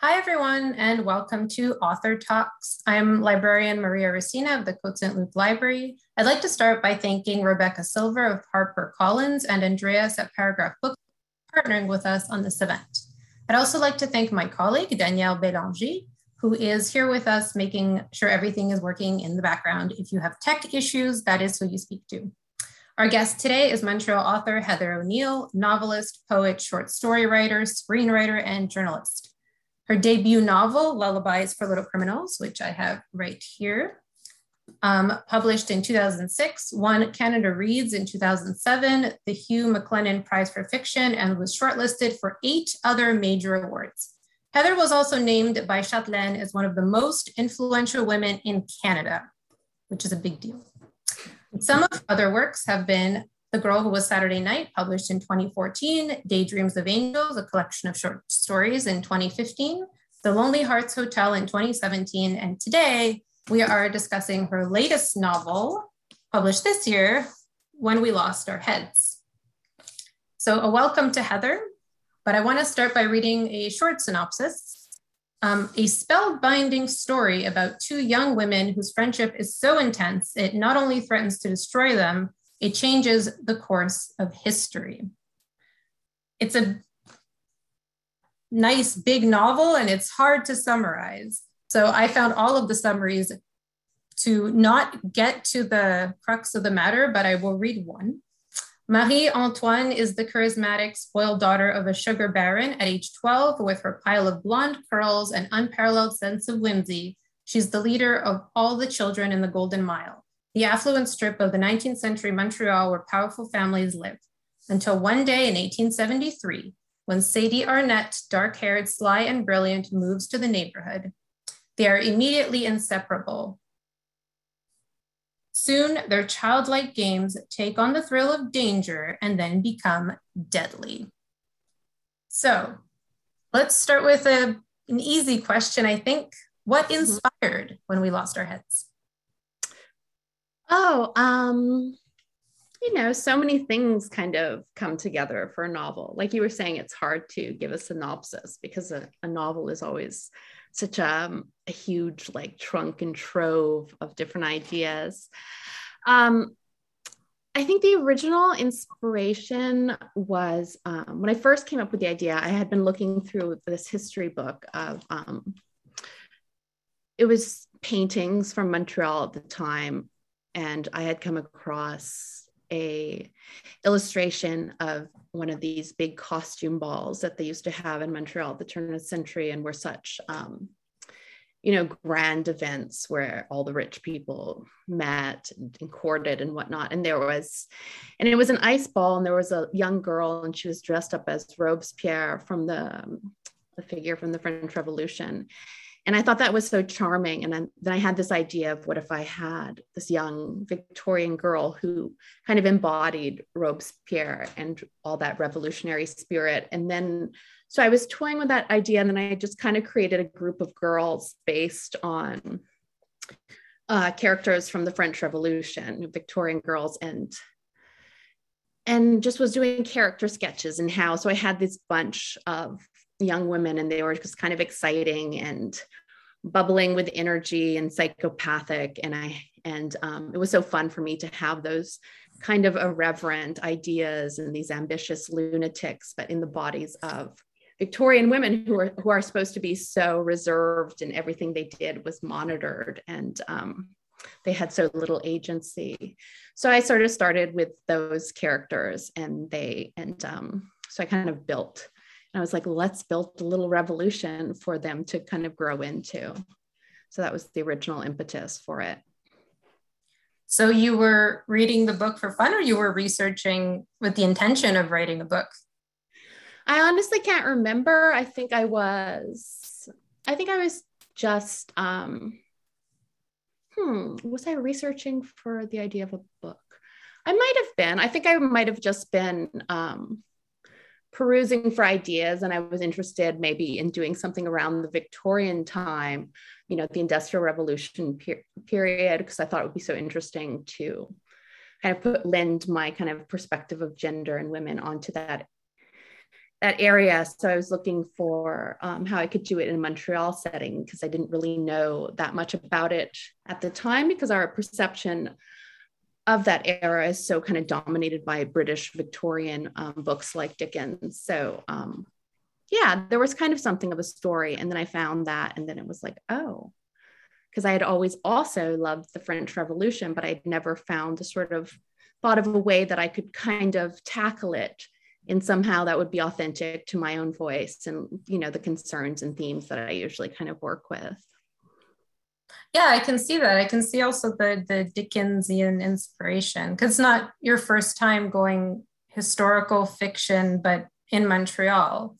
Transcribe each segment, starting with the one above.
Hi, everyone, and welcome to Author Talks. I'm librarian Maria Racina of the Côte Saint Luc Library. I'd like to start by thanking Rebecca Silver of Harper Collins and Andreas at Paragraph Book partnering with us on this event. I'd also like to thank my colleague, Danielle Bélanger, who is here with us, making sure everything is working in the background. If you have tech issues, that is who you speak to. Our guest today is Montreal author Heather O'Neill, novelist, poet, short story writer, screenwriter, and journalist. Her debut novel, Lullabies for Little Criminals, which I have right here, um, published in 2006, won Canada Reads in 2007, the Hugh MacLennan Prize for Fiction, and was shortlisted for eight other major awards. Heather was also named by Chatelaine as one of the most influential women in Canada, which is a big deal. Some of her other works have been The Girl Who Was Saturday Night, published in 2014, Daydreams of Angels, a collection of short stories in 2015, The Lonely Hearts Hotel in 2017, and today we are discussing her latest novel, published this year, When We Lost Our Heads. So a welcome to Heather, but I wanna start by reading a short synopsis um, a spellbinding story about two young women whose friendship is so intense it not only threatens to destroy them, it changes the course of history. It's a nice big novel and it's hard to summarize. So I found all of the summaries to not get to the crux of the matter, but I will read one. Marie Antoine is the charismatic, spoiled daughter of a sugar baron at age 12 with her pile of blonde curls and unparalleled sense of whimsy. She's the leader of all the children in the Golden Mile, the affluent strip of the 19th century Montreal where powerful families live. Until one day in 1873, when Sadie Arnett, dark haired, sly, and brilliant, moves to the neighborhood. They are immediately inseparable, Soon, their childlike games take on the thrill of danger and then become deadly. So, let's start with a, an easy question, I think. What mm-hmm. inspired when we lost our heads? Oh, um, you know, so many things kind of come together for a novel. Like you were saying, it's hard to give a synopsis because a, a novel is always such a, a huge like trunk and trove of different ideas. Um, I think the original inspiration was um, when I first came up with the idea, I had been looking through this history book of, um, it was paintings from Montreal at the time. And I had come across a illustration of one of these big costume balls that they used to have in Montreal at the turn of the century and were such um, you know grand events where all the rich people met and courted and whatnot. And there was and it was an ice ball and there was a young girl and she was dressed up as robespierre from the, the figure from the french revolution and I thought that was so charming. And then, then I had this idea of what if I had this young Victorian girl who kind of embodied Robespierre and all that revolutionary spirit. And then, so I was toying with that idea. And then I just kind of created a group of girls based on uh, characters from the French Revolution, Victorian girls, and and just was doing character sketches and how. So I had this bunch of young women and they were just kind of exciting and bubbling with energy and psychopathic. And i and um, it was so fun for me to have those kind of irreverent ideas and these ambitious lunatics but in the bodies of victorian women who are who are supposed to be so reserved and everything they did was monitored and um, they had so little agency. So i sort of started with those characters and they and um, so i kind of built I was like, let's build a little revolution for them to kind of grow into. So that was the original impetus for it. So you were reading the book for fun or you were researching with the intention of writing a book? I honestly can't remember. I think I was, I think I was just, um, hmm, was I researching for the idea of a book? I might have been. I think I might have just been um, perusing for ideas and I was interested maybe in doing something around the Victorian time, you know, the Industrial Revolution per- period, because I thought it would be so interesting to kind of put lend my kind of perspective of gender and women onto that that area. So I was looking for um, how I could do it in a Montreal setting because I didn't really know that much about it at the time because our perception of that era is so kind of dominated by British Victorian um, books like Dickens. So um, yeah, there was kind of something of a story. And then I found that, and then it was like, oh, because I had always also loved the French Revolution, but I'd never found a sort of thought of a way that I could kind of tackle it in somehow that would be authentic to my own voice and you know the concerns and themes that I usually kind of work with. Yeah, I can see that. I can see also the the Dickensian inspiration because it's not your first time going historical fiction, but in Montreal.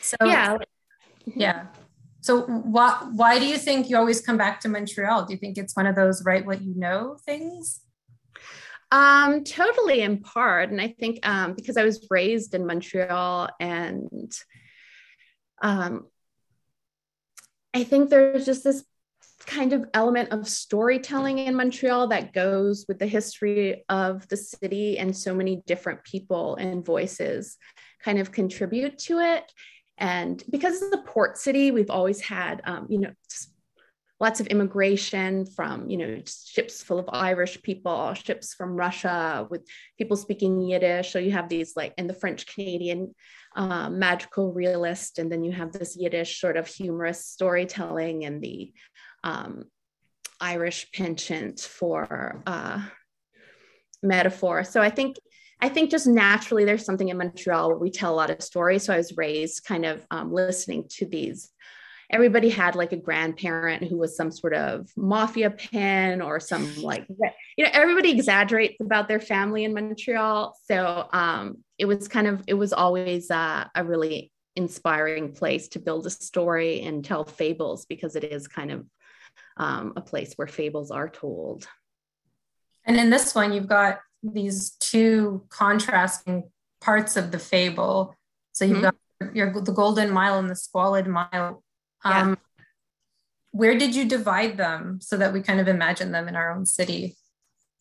So yeah, yeah. So why why do you think you always come back to Montreal? Do you think it's one of those write what you know things? Um, totally in part. And I think um, because I was raised in Montreal and um, I think there's just this kind of element of storytelling in Montreal that goes with the history of the city and so many different people and voices kind of contribute to it. And because it's a port city, we've always had, um, you know, lots of immigration from you know ships full of irish people ships from russia with people speaking yiddish so you have these like in the french canadian uh, magical realist and then you have this yiddish sort of humorous storytelling and the um, irish penchant for uh, metaphor. So i think I think just naturally there's something in Montreal where we tell a lot of stories. So I was raised kind of um, listening to these. Everybody had like a grandparent who was some sort of mafia pin or some like you know everybody exaggerates about their family in montreal. So um, it was kind of it was always uh, a really inspiring place to build a story and tell fables because it is kind of um, a place where fables are told and in this one you've got these two contrasting parts of the fable so you've mm-hmm. got your the golden mile and the squalid mile um, yeah. Where did you divide them so that we kind of imagine them in our own city?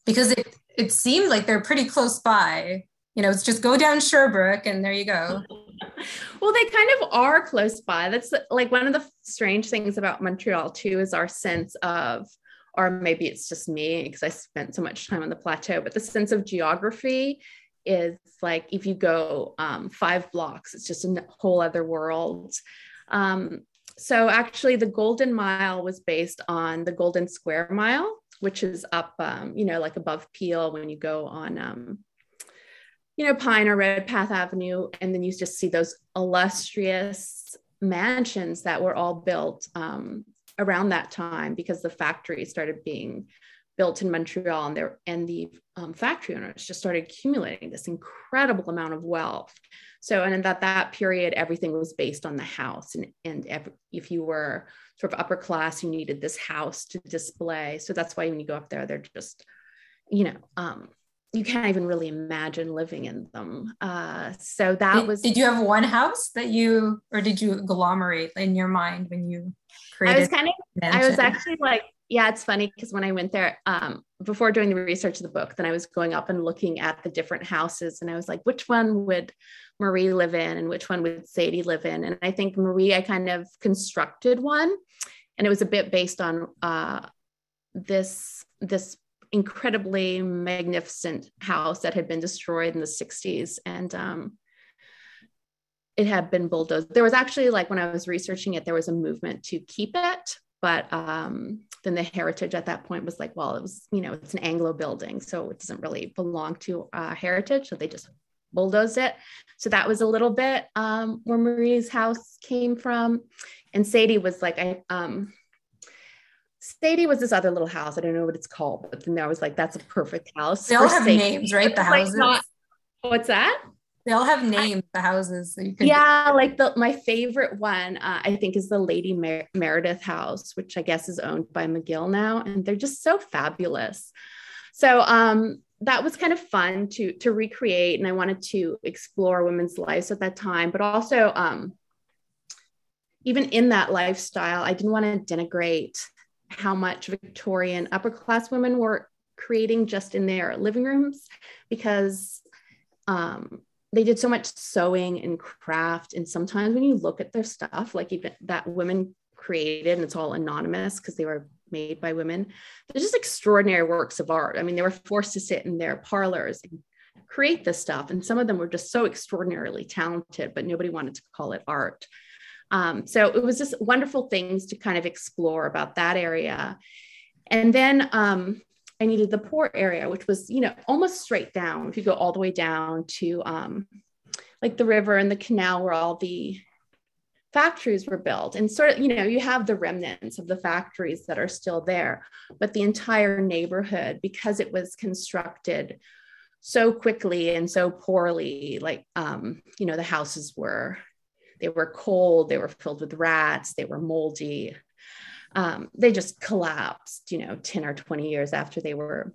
Because it, it seemed like they're pretty close by. You know, it's just go down Sherbrooke and there you go. well, they kind of are close by. That's like one of the strange things about Montreal, too, is our sense of or maybe it's just me because I spent so much time on the plateau, but the sense of geography is like if you go um, five blocks, it's just a whole other world. Um, so actually the golden mile was based on the golden square mile which is up um, you know like above peel when you go on um, you know pine or redpath avenue and then you just see those illustrious mansions that were all built um, around that time because the factory started being built in Montreal and there and the um, factory owners just started accumulating this incredible amount of wealth. So, and in that that period, everything was based on the house, and and if you were sort of upper class, you needed this house to display. So that's why when you go up there, they're just, you know, um, you can't even really imagine living in them. Uh, so that did, was. Did you have one house that you, or did you agglomerate in your mind when you created? I was kind of. I was actually like yeah, it's funny because when I went there, um, before doing the research of the book, then I was going up and looking at the different houses, and I was like, which one would Marie live in, and which one would Sadie live in? And I think Marie, I kind of constructed one, and it was a bit based on uh, this this incredibly magnificent house that had been destroyed in the 60s, and um, it had been bulldozed. There was actually like when I was researching it, there was a movement to keep it, but um, then the heritage at that point was like, well, it was, you know, it's an Anglo building, so it doesn't really belong to uh, heritage. So they just bulldozed it. So that was a little bit um, where Marie's house came from. And Sadie was like, I, um, Sadie was this other little house. I don't know what it's called, but then I was like, that's a perfect house. They all have Sadie. names, right? The houses. Like not, what's that? They all have names, the houses. So you could yeah, like the my favorite one, uh, I think, is the Lady Mer- Meredith house, which I guess is owned by McGill now, and they're just so fabulous. So um, that was kind of fun to to recreate, and I wanted to explore women's lives at that time, but also um, even in that lifestyle, I didn't want to denigrate how much Victorian upper class women were creating just in their living rooms because um, they did so much sewing and craft. And sometimes when you look at their stuff, like even that women created, and it's all anonymous because they were made by women, they're just extraordinary works of art. I mean, they were forced to sit in their parlors and create this stuff. And some of them were just so extraordinarily talented, but nobody wanted to call it art. Um, so it was just wonderful things to kind of explore about that area. And then um, I needed the port area, which was, you know, almost straight down. If you go all the way down to um, like the river and the canal where all the factories were built. And sort of, you know, you have the remnants of the factories that are still there, but the entire neighborhood, because it was constructed so quickly and so poorly, like, um, you know, the houses were, they were cold, they were filled with rats, they were moldy um, they just collapsed, you know, 10 or 20 years after they were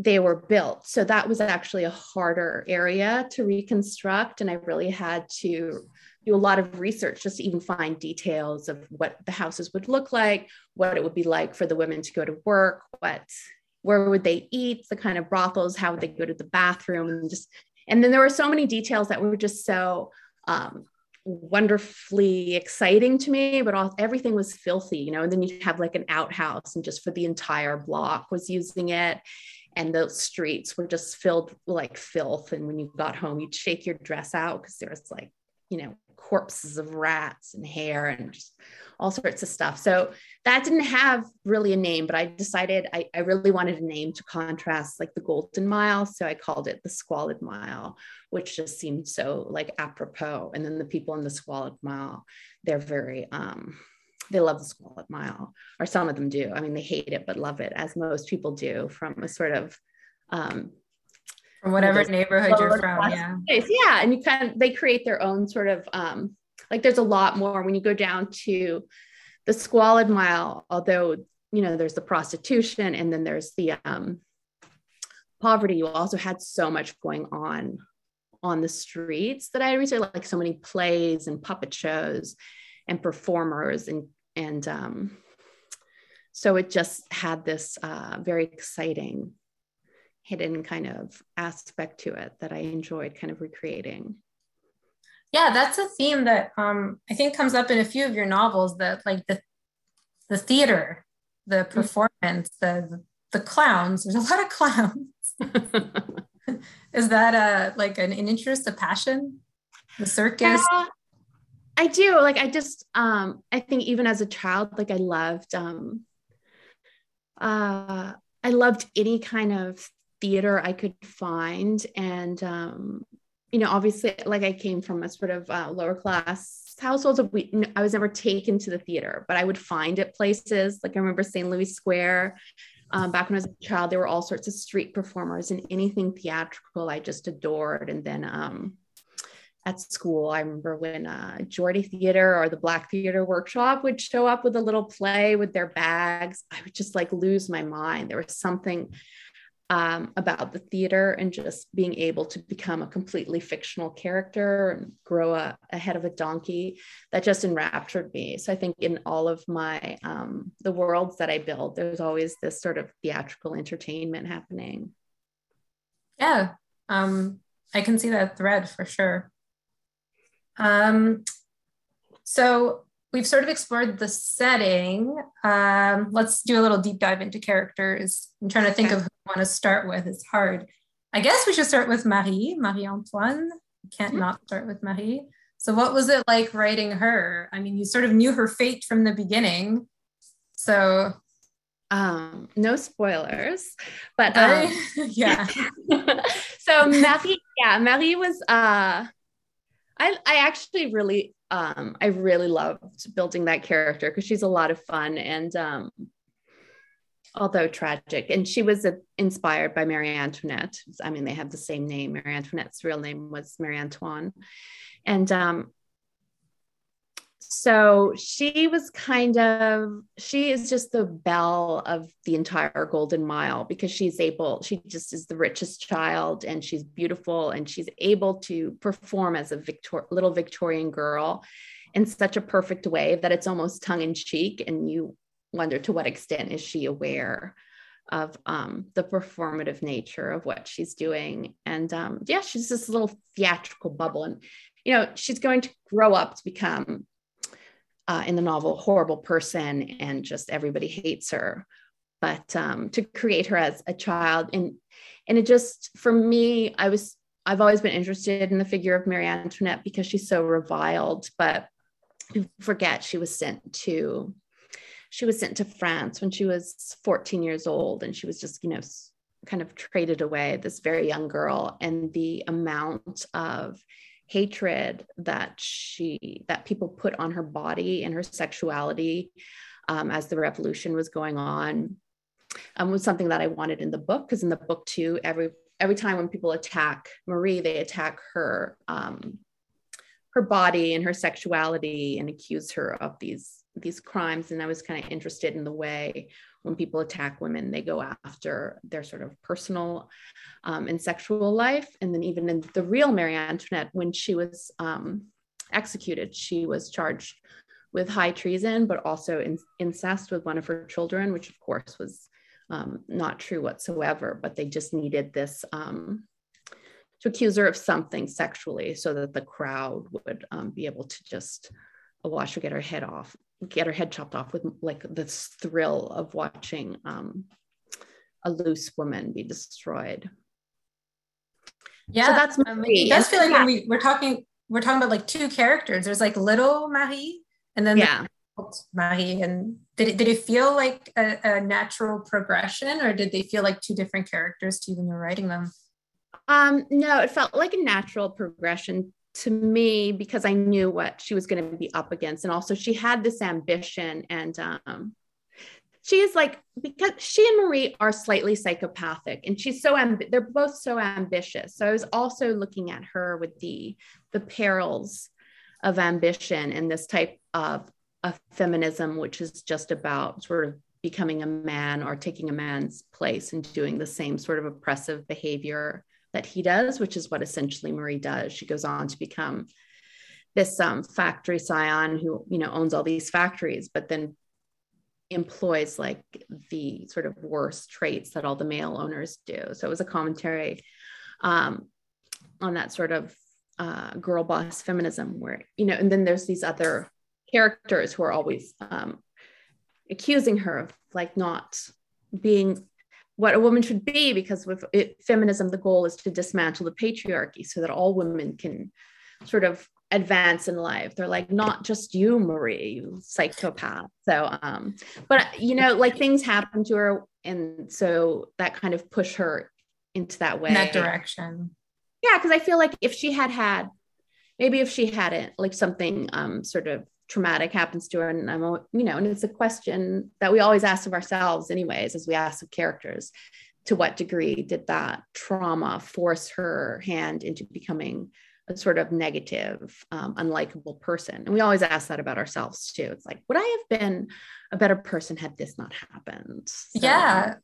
they were built. So that was actually a harder area to reconstruct. And I really had to do a lot of research just to even find details of what the houses would look like, what it would be like for the women to go to work, what where would they eat, the kind of brothels, how would they go to the bathroom, and just and then there were so many details that were just so um, wonderfully exciting to me, but all, everything was filthy, you know. And then you have like an outhouse, and just for the entire block was using it. And the streets were just filled like filth. And when you got home, you'd shake your dress out because there was like, you know, corpses of rats and hair and just all sorts of stuff. So that didn't have really a name, but I decided I, I, really wanted a name to contrast like the Golden Mile. So I called it the Squalid Mile, which just seemed so like apropos. And then the people in the Squalid Mile, they're very, um, they love the Squalid Mile, or some of them do. I mean, they hate it, but love it, as most people do from a sort of um, from whatever neighborhood you're from yeah. yeah and you kind of they create their own sort of um like there's a lot more when you go down to the squalid mile although you know there's the prostitution and then there's the um poverty. You also had so much going on on the streets that i researched like so many plays and puppet shows and performers and and um so it just had this uh, very exciting hidden kind of aspect to it that I enjoyed kind of recreating. Yeah, that's a theme that um, I think comes up in a few of your novels. That like the the theater, the mm. performance, the the clowns. There's a lot of clowns. Is that a like an, an interest, a passion? The circus. Yeah, I do. Like I just um I think even as a child, like I loved um uh I loved any kind of theater I could find. And, um, you know, obviously, like I came from a sort of uh, lower class household. We, I was never taken to the theater, but I would find it places. Like I remember St. Louis Square. Um, back when I was a child, there were all sorts of street performers and anything theatrical I just adored. And then um, at school, I remember when uh, Geordie Theater or the Black Theater Workshop would show up with a little play with their bags. I would just like lose my mind. There was something um, about the theater and just being able to become a completely fictional character and grow a, a head of a donkey that just enraptured me. So i think in all of my um, the worlds that i build there's always this sort of theatrical entertainment happening. Yeah um, i can see that thread for sure. Um, so we've sort of explored the setting. Um, let's do a little deep dive into characters. I'm trying to think okay. of who I want to start with. It's hard. I guess we should start with Marie, Marie Antoine. Can't mm-hmm. not start with Marie. So, what was it like writing her? I mean, you sort of knew her fate from the beginning. So, um, no spoilers, but um, yeah. so Marie, yeah, Marie was. Uh, I I actually really um, I really loved building that character because she's a lot of fun and um, although tragic. And she was uh, inspired by Marie Antoinette. I mean, they have the same name. Marie Antoinette's real name was Marie Antoine. And um, so she was kind of she is just the belle of the entire golden mile because she's able she just is the richest child and she's beautiful and she's able to perform as a Victor, little victorian girl in such a perfect way that it's almost tongue in cheek and you wonder to what extent is she aware of um, the performative nature of what she's doing. And um, yeah, she's this little theatrical bubble. And, you know, she's going to grow up to become, uh, in the novel, horrible person and just everybody hates her. But um, to create her as a child and and it just for me, I was I've always been interested in the figure of Marie Antoinette because she's so reviled, but forget she was sent to she was sent to France when she was 14 years old and she was just, you know, kind of traded away, this very young girl. And the amount of hatred that she, that people put on her body and her sexuality um, as the revolution was going on um, was something that I wanted in the book. Because in the book, too, every every time when people attack Marie, they attack her um, her body and her sexuality and accuse her of these these crimes and i was kind of interested in the way when people attack women they go after their sort of personal um, and sexual life. And then even in the real marie antoinette when she was um, executed she was charged with high treason but also in, incest with one of her children which of course was um, not true whatsoever but they just needed this um, to accuse her of something sexually so that the crowd would um, be able to just watch her get her head off get her head chopped off with like this thrill of watching um, a loose woman be destroyed. Yeah, so that's um, it does feel like yeah. when we, we're talking we're talking about like two characters. There's like little Marie and then yeah. Marie. And did it did it feel like a, a, natural progression, or did they feel like two different characters to you when you're writing them? Um, no, it felt like a natural progression to me because I knew what she was going to be up against. And also, she had this ambition. And um, she is like, because she and Marie are slightly psychopathic and she's so, amb- they're both so ambitious. So I was also looking at her with the, the perils of ambition and this type of, of feminism, which is just about sort of becoming a man or taking a man's place and doing the same sort of oppressive behavior that he does, which is what essentially Marie does. She goes on to become this um, factory scion who, you know, owns all these factories, but then employs like the sort of worst traits that all the male owners do. So it was a commentary um, on that sort of uh, girl boss feminism, where you know, and then there's these other characters who are always um, accusing her of like not being what a woman should be because with it, feminism the goal is to dismantle the patriarchy so that all women can sort of advance in life. They're like not just you marie you psychopath. So um but you know like things happen to her and so that kind of push her into that way in that direction. Yeah because i feel like if she had had maybe if she hadn't like something um sort of traumatic happens to her and i'm you know and it's a question that we always ask of ourselves anyways as we ask of characters to what degree did that trauma force her hand into becoming a sort of negative um, unlikable person? And we always ask that about ourselves too. It's like would i have been a better person had this not happened? So, yeah.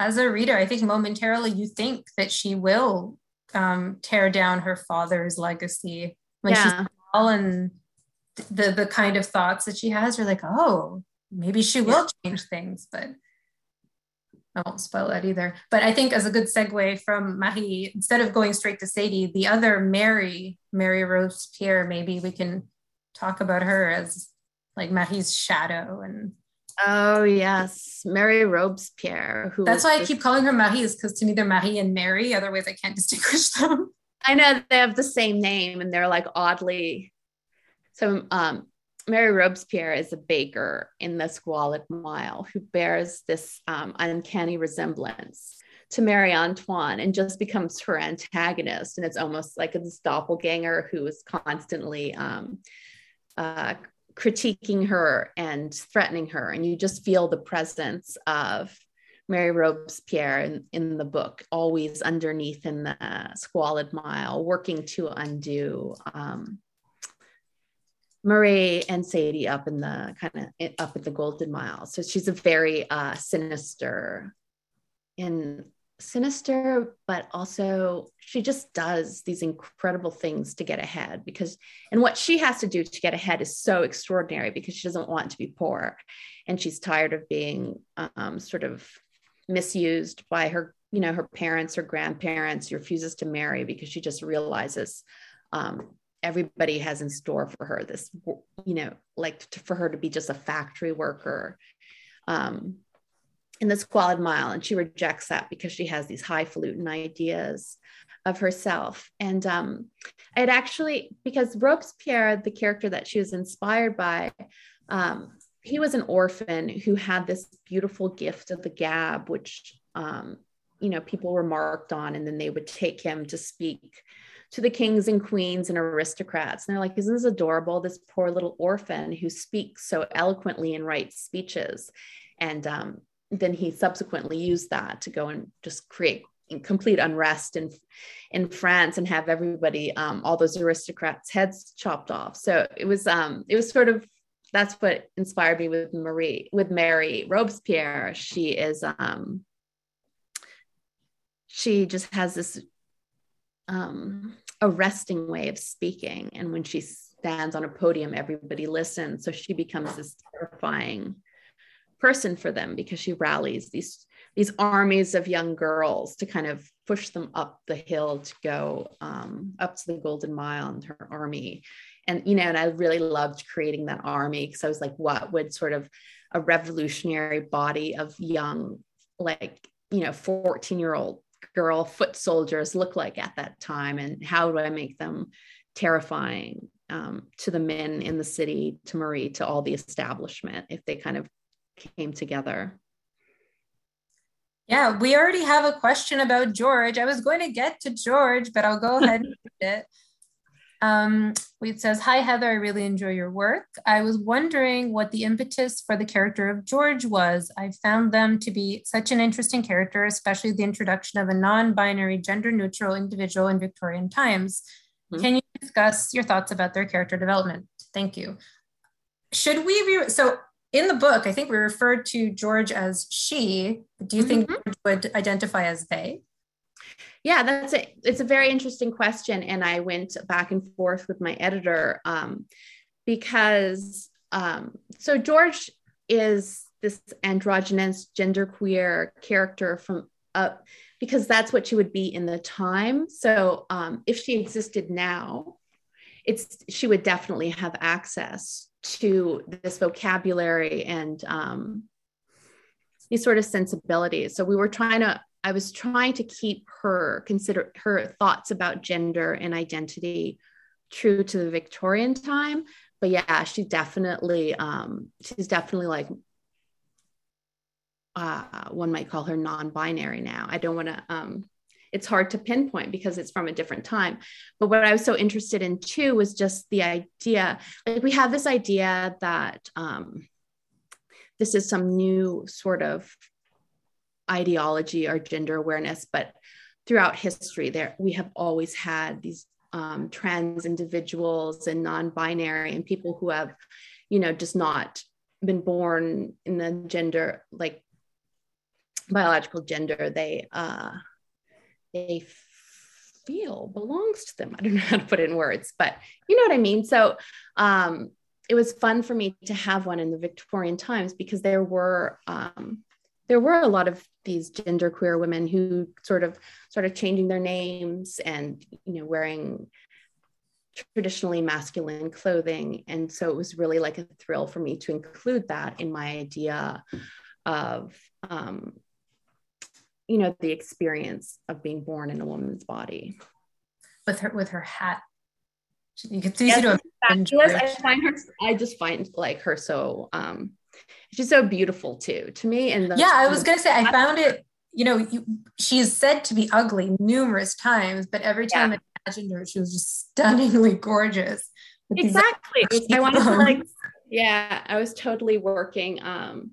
As a reader i think momentarily you think that she will um, tear down her father's legacy when yeah. she's all and the the kind of thoughts that she has are like oh maybe she will change things but I won't spoil that either. But I think as a good segue from Marie, instead of going straight to Sadie, the other Mary, Mary Robespierre, maybe we can talk about her as like Marie's shadow and Oh yes, Mary Robespierre. Who That's why I keep calling her Marie, is because to me they're Marie and Mary. Otherwise, I can't distinguish them. I know they have the same name and they're like oddly so um, Mary Robespierre is a baker in the Squalid Mile who bears this um, uncanny resemblance to Marie Antoine and just becomes her antagonist. And it's almost like this doppelganger who is constantly um, uh, critiquing her and threatening her. And you just feel the presence of Mary Robespierre in, in the book, always underneath in the Squalid Mile, working to undo. Um, Marie and Sadie up in the kind of up at the Golden Mile. So she's a very uh, sinister, in sinister, but also she just does these incredible things to get ahead because, and what she has to do to get ahead is so extraordinary because she doesn't want to be poor, and she's tired of being um, sort of misused by her you know her parents or grandparents refuses to marry because she just realizes um, everybody has in store for her this you know like to, for her to be just a factory worker um, in the squalid mile. And she rejects that because she has these highfalutin ideas of herself. And um, it actually because robespierre the character that she was inspired by um, he was an orphan who had this beautiful gift of the gab which um, you know people remarked on. And then they would take him to speak to the kings and queens and aristocrats. And they're like isn't this adorable? This poor little orphan who speaks so eloquently and writes speeches. And um, then he subsequently used that to go and just create complete unrest in in France and have everybody um, all those aristocrats heads chopped off. So it was um it was sort of that's what inspired me with Marie with Mary Robespierre. She is um she just has this um, arresting way of speaking. And when she stands on a podium, everybody listens. So she becomes this terrifying person for them because she rallies these these armies of young girls to kind of push them up the hill to go um, up to the Golden Mile and her army. And you know, and I really loved creating that army because I was like, what would sort of a revolutionary body of young, like you know, 14 year old girl foot soldiers look like at that time and how do i make them terrifying um, to the men in the city to marie to all the establishment if they kind of came together? Yeah we already have a question about george. I was going to get to george but i'll go ahead and it um, it says, Hi, Heather, I really enjoy your work. I was wondering what the impetus for the character of George was. I found them to be such an interesting character, especially the introduction of a non binary, gender neutral individual in Victorian times. Mm-hmm. Can you discuss your thoughts about their character development? Thank you. Should we be so? In the book, I think we referred to George as she. Do you mm-hmm. think George would identify as they? Yeah that's it. It's a very interesting question and i went back and forth with my editor um, because um, so george is this androgynous genderqueer character from uh, because that's what she would be in the time. So um, if she existed now it's she would definitely have access to this vocabulary and um, these sort of sensibilities so we were trying to I was trying to keep her consider her thoughts about gender and identity true to the Victorian time. But yeah, she definitely um, she's definitely like uh, one might call her non-binary now. I don't want to um, it's hard to pinpoint because it's from a different time. But what I was so interested in too was just the idea like we have this idea that um, this is some new sort of ideology or gender awareness, but throughout history, there we have always had these um, trans individuals and non-binary and people who have, you know, just not been born in the gender like biological gender they uh, they feel belongs to them. I don't know how to put it in words, but you know what I mean. So um, it was fun for me to have one in the Victorian times because there were um, there were a lot of these genderqueer women who sort of started changing their names and you know wearing traditionally masculine clothing. And so it was really like a thrill for me to include that in my idea of um, you know the experience of being born in a woman's body. With her with her hat you can see yes, I find her I just find like her so um she's so beautiful too to me and yeah i was gonna say i found it you know you, she's said to be ugly numerous times but every time yeah. i imagined her she was just stunningly gorgeous exactly. i wanted to like yeah i was totally working um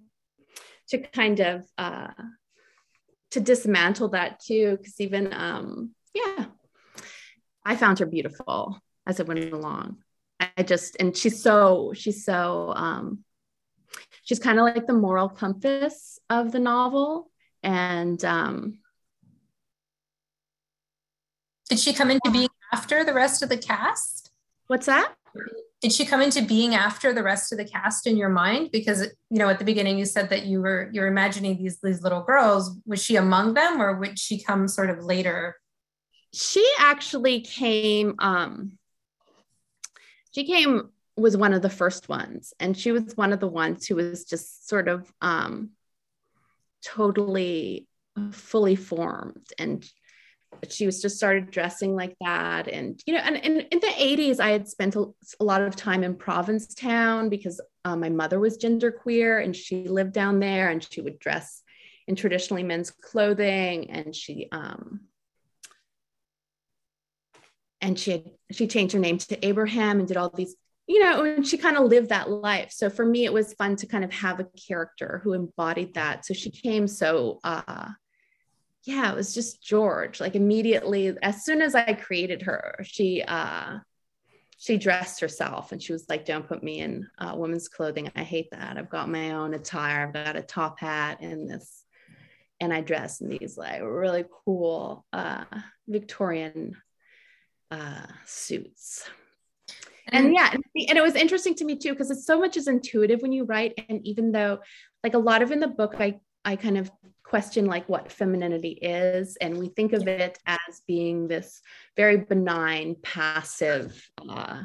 to kind of uh to dismantle that too because even um yeah i found her beautiful as it went along i just and she's so she's so um she's kind of like the moral compass of the novel. And um, did she come into being after the rest of the cast? What's that? did she come into being after the rest of the cast in your mind because you know at the beginning you said that you were you're imagining these these little girls was she among them or would she come sort of later she actually came um she came was one of the first ones and she was one of the ones who was just sort of um totally fully formed and she was just started dressing like that and you know and, and in the 80s i had spent a, a lot of time in provincetown because uh, my mother was genderqueer and she lived down there and she would dress in traditionally men's clothing and she um and she had she changed her name to abraham and did all these you know and she kind of lived that life so for me it was fun to kind of have a character who embodied that so she came so uh yeah, it was just George. Like immediately, as soon as I created her, she uh she dressed herself and she was like, Don't put me in uh, women's clothing. I hate that. I've got my own attire. I've got a top hat and this, and I dress in these like really cool uh Victorian uh suits. And yeah, and it was interesting to me too, because it's so much is intuitive when you write. And even though, like a lot of in the book, I I kind of question like what femininity is and we think of it as being this very benign passive uh,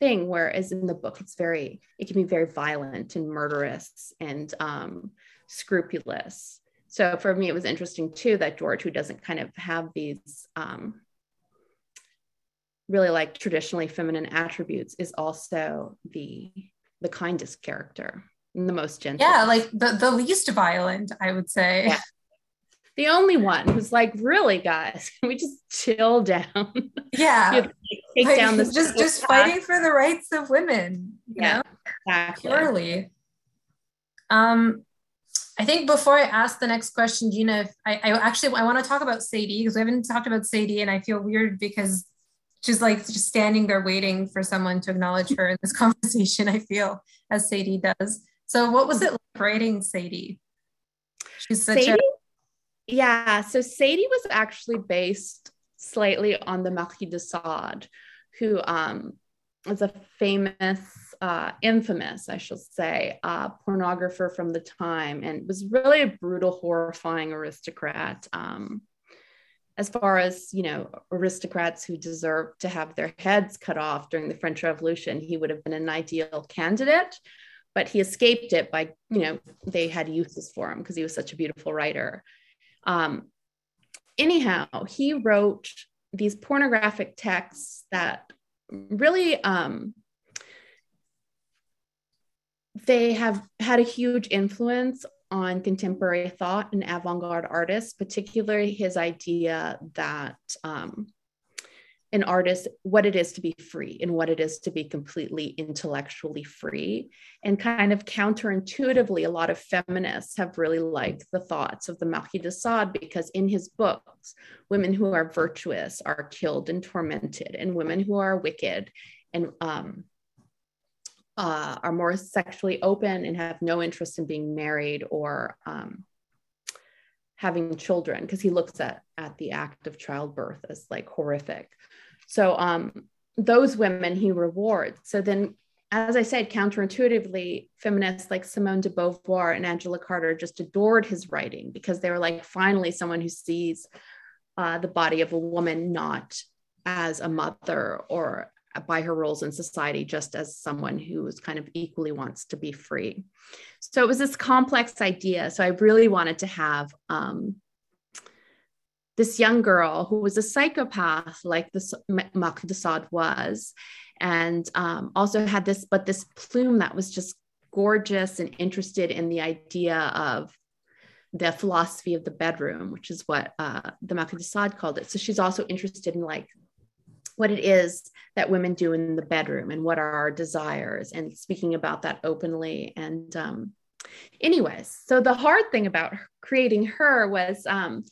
thing whereas in the book it's very it can be very violent and murderous and um, scrupulous so for me it was interesting too that george who doesn't kind of have these um, really like traditionally feminine attributes is also the the kindest character and the most gentle. Yeah, like the, the least violent, I would say. Yeah. The only one who's like, really, guys, can we just chill down? Yeah. you know, take like, down this just just fighting for the rights of women. yeah. Know? Exactly. Purely. Um, I think before I ask the next question, Gina, if I, I actually I want to talk about Sadie because we haven't talked about Sadie, and I feel weird because she's like just standing there waiting for someone to acknowledge her in this conversation. I feel as Sadie does. So, what was it like writing Sadie? She's such Sadie? a yeah. So Sadie was actually based slightly on the Marquis de Sade, who um, was a famous, uh, infamous, I should say, uh, pornographer from the time, and was really a brutal, horrifying aristocrat. Um, as far as you know, aristocrats who deserved to have their heads cut off during the French Revolution, he would have been an ideal candidate but he escaped it by you know they had uses for him because he was such a beautiful writer. Um, anyhow he wrote these pornographic texts that really um, they have had a huge influence on contemporary thought and avant-garde artists particularly his idea that um, an artist what it is to be free and what it is to be completely intellectually free. And kind of counterintuitively a lot of feminists have really liked the thoughts of the marquis de sade because in his books women who are virtuous are killed and tormented and women who are wicked and um, uh, are more sexually open and have no interest in being married or um, having children because he looks at at the act of childbirth as like horrific so um, those women he rewards. So then, as I said, counterintuitively, feminists like Simone de Beauvoir and Angela Carter just adored his writing because they were like, finally, someone who sees uh, the body of a woman not as a mother or by her roles in society, just as someone who is kind of equally wants to be free. So it was this complex idea. So I really wanted to have um, this young girl who was a psychopath, like this Sade was, and um, also had this, but this plume that was just gorgeous and interested in the idea of the philosophy of the bedroom, which is what uh, the Sade called it. So she's also interested in like what it is that women do in the bedroom and what are our desires and speaking about that openly. And um, anyways, so the hard thing about creating her was um,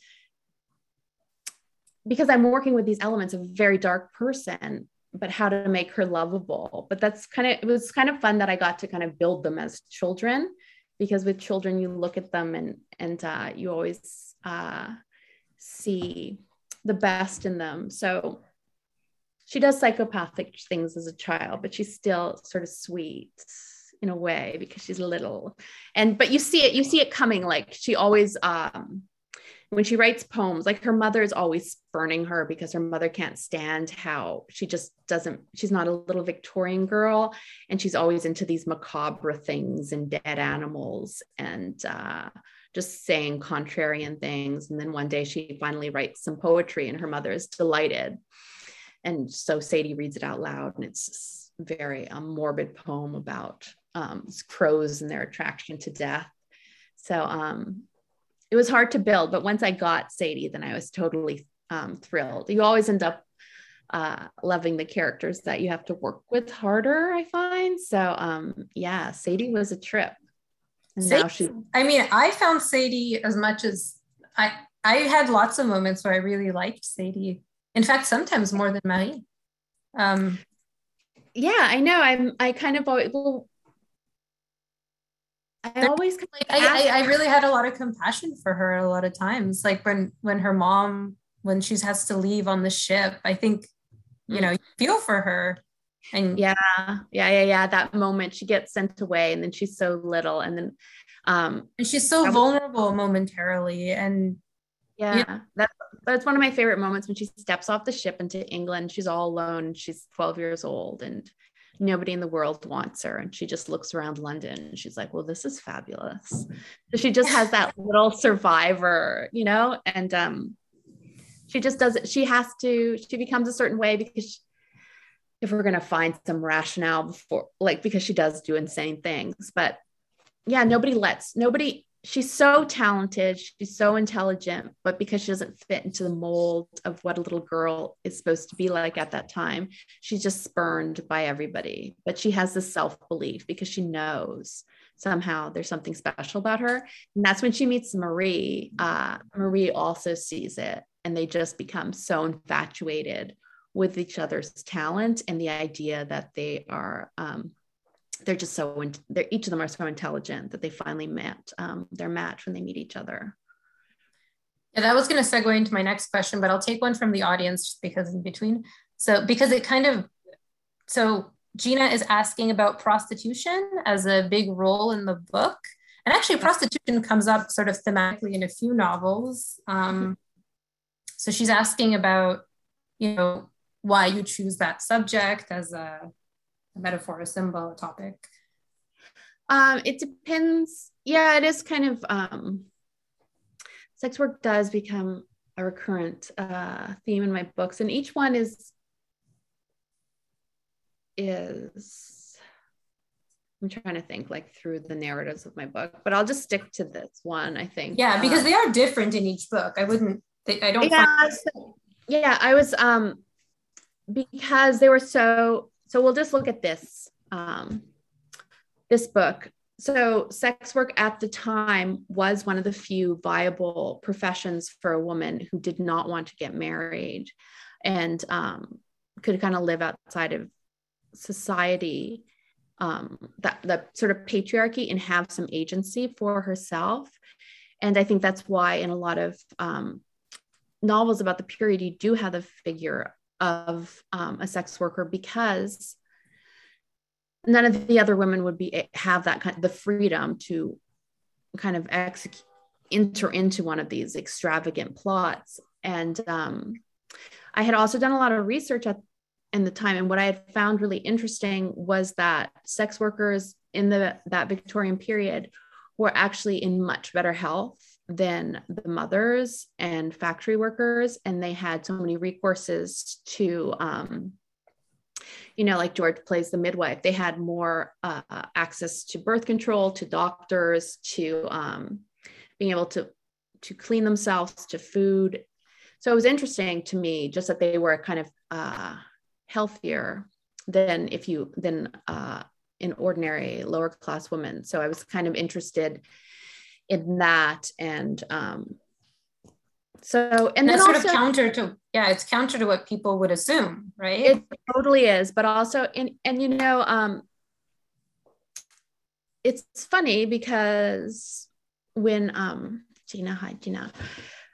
because I'm working with these elements of a very dark person, but how to make her lovable. But that's kind of, it was kind of fun that I got to kind of build them as children because with children, you look at them and, and uh, you always uh, see the best in them. So she does psychopathic things as a child, but she's still sort of sweet in a way because she's little. And but you see it, you see it coming. Like she always um when she writes poems, like her mother is always spurning her because her mother can't stand how she just doesn't, she's not a little Victorian girl. And she's always into these macabre things and dead animals and uh, just saying contrarian things. And then one day she finally writes some poetry and her mother is delighted. And so Sadie reads it out loud and it's very a morbid poem about um, crows and their attraction to death. So um, it was hard to build, but once I got Sadie, then I was totally um, thrilled. You always end up uh, loving the characters that you have to work with harder, I find. So um, yeah, Sadie was a trip. And Sadie, now she I mean, I found Sadie as much as I I had lots of moments where I really liked Sadie. In fact, sometimes more than Marie. Um, yeah, I know. I'm I kind of always well, I always like I, I, I really had a lot of compassion for her a lot of times. Like when when her mom when she has to leave on the ship, I think you mm. know you feel for her. And yeah, yeah, yeah, yeah. That moment she gets sent away, and then she's so little, and then um and she's so vulnerable momentarily, and yeah, know, that's that's one of my favorite moments when she steps off the ship into England. She's all alone. She's 12 years old, and nobody in the world wants her. And she just looks around london and she's like well this is fabulous. So she just has that little survivor you know? And um she just does it. She has to she becomes a certain way because she, if we're going to find some rationale before like because she does do insane things. But yeah nobody lets nobody she's so talented she's so intelligent but because she doesn't fit into the mold of what a little girl is supposed to be like at that time she's just spurned by everybody. But she has this self-belief because she knows somehow there's something special about her. And that's when she meets marie. Uh, marie also sees it and they just become so infatuated with each other's talent and the idea that they are um, they're just so they're each of them are so intelligent that they finally met um, their match when they meet each other. Yeah that was going to segue into my next question but i'll take one from the audience because in between. So because it kind of so gina is asking about prostitution as a big role in the book. And actually prostitution comes up sort of thematically in a few novels um, so she's asking about you know why you choose that subject as a a metaphor, a symbol, a topic? Um, it depends. Yeah, it is kind of um, sex work does become a recurrent uh, theme in my books, and each one is is I'm trying to think like through the narratives of my book, but I'll just stick to this one. I think. Yeah, because uh, they are different in each book. I wouldn't. They, I don't. Yeah, find- so, yeah. I was um because they were so so we'll just look at this um, this book. So sex work at the time was one of the few viable professions for a woman who did not want to get married and um, could kind of live outside of society um, that the sort of patriarchy and have some agency for herself. And I think that's why in a lot of um, novels about the period, you do have the figure of um, a sex worker because none of the other women would be have that kind of the freedom to kind of execute enter into one of these extravagant plots. And um, i had also done a lot of research at in the time and what i had found really interesting was that sex workers in the that victorian period were actually in much better health than the mothers and factory workers and they had so many recourses to um, you know like george plays the midwife they had more uh, access to birth control to doctors to um, being able to to clean themselves to food. So it was interesting to me just that they were kind of uh, healthier than if you than uh, an ordinary lower class woman. So i was kind of interested in that and um, so and, and then sort also, of counter to yeah it's counter to what people would assume right? It totally is but also and and you know um it's funny because when um gina hi gina.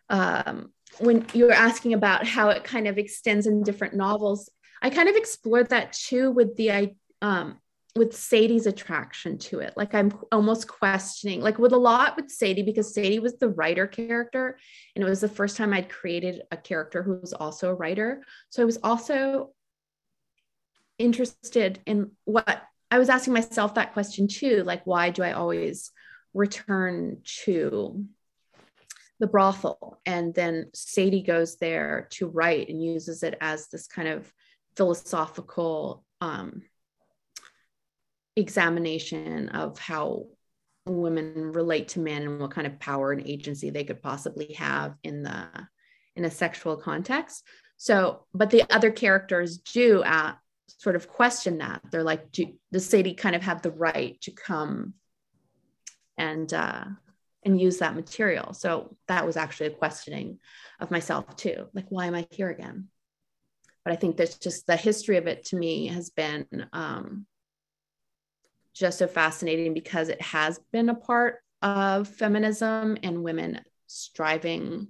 Um when you were asking about how it kind of extends in different novels I kind of explored that too with the um, with Sadie's attraction to it. Like I'm almost questioning, like with a lot with Sadie, because Sadie was the writer character. And it was the first time I'd created a character who was also a writer. So I was also interested in what I was asking myself that question too. Like, why do I always return to the brothel? And then Sadie goes there to write and uses it as this kind of philosophical um, examination of how women relate to men and what kind of power and agency they could possibly have in the in a sexual context. So but the other characters do uh, sort of question that. They're like do, does sadie kind of have the right to come and uh and use that material? So that was actually a questioning of myself too like why am i here again? But i think that's just the history of it to me has been um just so fascinating because it has been a part of feminism and women striving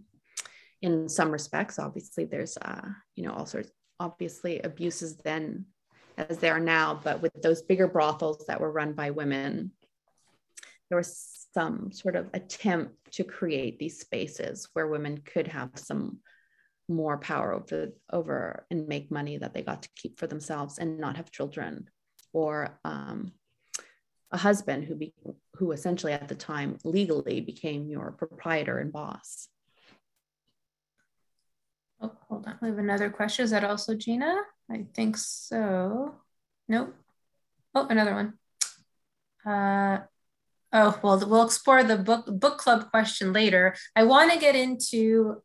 in some respects. Obviously there's uh you know all sorts obviously abuses then as they are now but with those bigger brothels that were run by women there was some sort of attempt to create these spaces where women could have some more power over over and make money that they got to keep for themselves and not have children or um, a husband who be, who essentially at the time legally became your proprietor and boss. Oh, hold on. We have another question. Is that also Gina? I think so. Nope. Oh, another one. Uh, oh, well, we'll explore the book book club question later. I want to get into.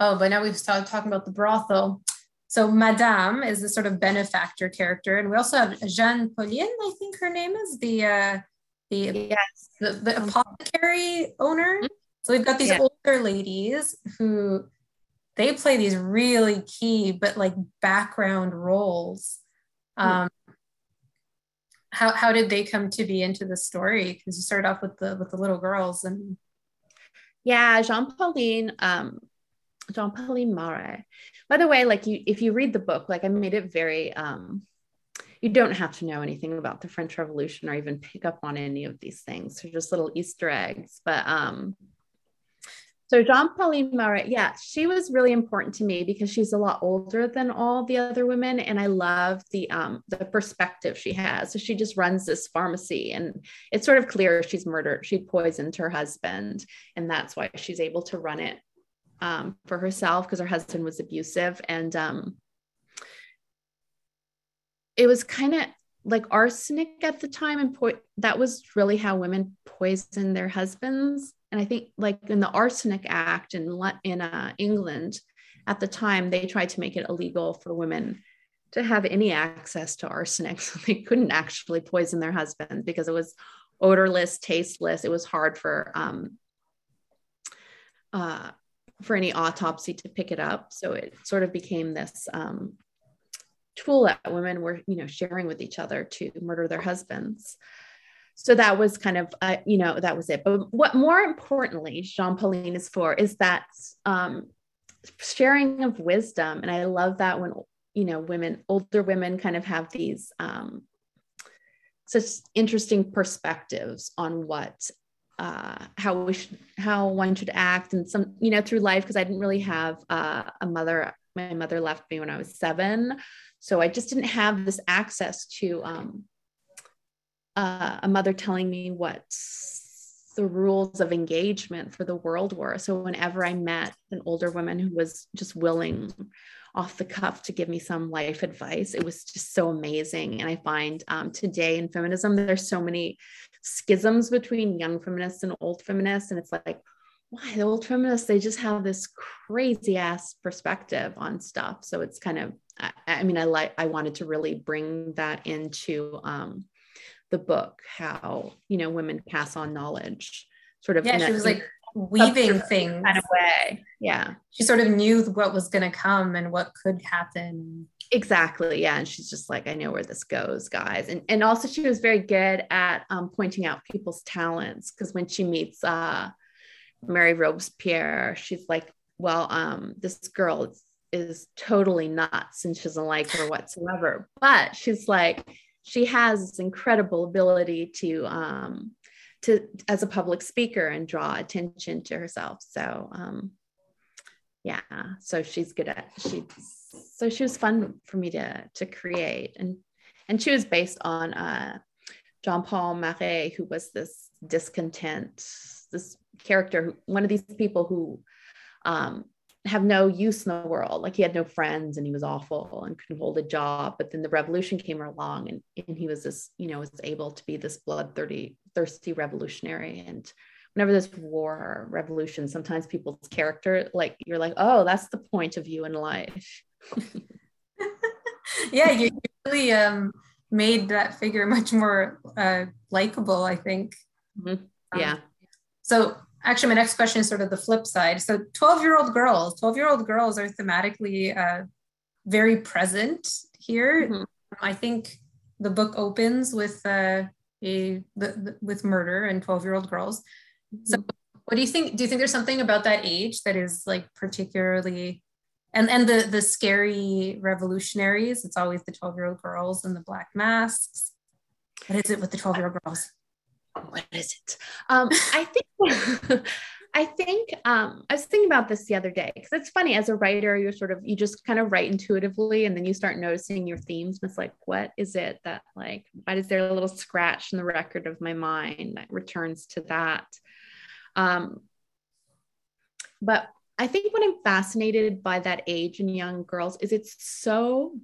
Oh, but now we've started talking about the brothel. So Madame is the sort of benefactor character, and we also have Jeanne Pauline, I think her name is the uh, the yes. the, the apothecary owner. Mm-hmm. So we've got these yeah. older ladies who they play these really key but like background roles. Mm-hmm. Um, how how did they come to be into the story? Because you start off with the with the little girls and yeah, Jean Pauline. Um, Jean Pauline Marais. By the way, like you, if you read the book, like I made it very, um, you don't have to know anything about the French Revolution or even pick up on any of these things. They're just little Easter eggs. But um, so Jean Pauline Marais, yeah, she was really important to me because she's a lot older than all the other women, and I love the um the perspective she has. So she just runs this pharmacy, and it's sort of clear she's murdered. She poisoned her husband, and that's why she's able to run it um, for herself because her husband was abusive. And um, it was kind of like arsenic at the time. And po- that was really how women poisoned their husbands. And I think, like in the Arsenic Act in, in uh, England at the time, they tried to make it illegal for women to have any access to arsenic. So they couldn't actually poison their husband because it was odorless, tasteless. It was hard for um, uh, for any autopsy to pick it up. So it sort of became this um, tool that women were, you know, sharing with each other to murder their husbands. So that was kind of, uh, you know, that was it. But what more importantly, Jean Pauline is for is that um, sharing of wisdom. And I love that when, you know, women, older women kind of have these um, such interesting perspectives on what uh, how we should, how one should act and some, you know, through life, because I didn't really have uh, a mother. My mother left me when I was seven. So I just didn't have this access to um, uh, a mother telling me what the rules of engagement for the world were. So whenever I met an older woman who was just willing off the cuff to give me some life advice, it was just so amazing. And I find um, today in feminism, there's so many schisms between young feminists and old feminists. And it's like, why the old feminists, they just have this crazy ass perspective on stuff. So it's kind of, I, I mean, I like, I wanted to really bring that into um, the book, how, you know, women pass on knowledge sort of. Yeah, she was like weaving things kind of way. Yeah. She sort of knew what was going to come and what could happen exactly yeah and she's just like i know where this goes guys and and also she was very good at um, pointing out people's talents because when she meets uh, mary robespierre she's like well um, this girl is totally nuts and she doesn't like her whatsoever. But she's like, she has this incredible ability to um to as a public speaker and draw attention to herself. So um yeah, so she's good at she so she was fun for me to to create and and she was based on uh Jean Paul Marais, who was this discontent, this character, who, one of these people who um, have no use in the world. Like he had no friends and he was awful and couldn't hold a job. But then the revolution came along and, and he was this, you know, was able to be this blood thirsty, thirsty revolutionary. And whenever there's war or revolution, sometimes people's character, like you're like, oh, that's the point of view in life. yeah, you really um, made that figure much more uh, likable, I think. Mm-hmm. Yeah. Um, so actually my next question is sort of the flip side so 12 year old girls 12 year old girls are thematically uh, very present here mm-hmm. i think the book opens with uh, a the, the, with murder and 12 year old girls so what do you think do you think there's something about that age that is like particularly and and the the scary revolutionaries it's always the 12 year old girls and the black masks what is it with the 12 year old girls what is it? Um, I think I think um, I was thinking about this the other day because it's funny as a writer, you're sort of you just kind of write intuitively, and then you start noticing your themes. And it's like, what is it that like? Why is there a little scratch in the record of my mind that returns to that? Um, but I think what I'm fascinated by that age in young girls is it's so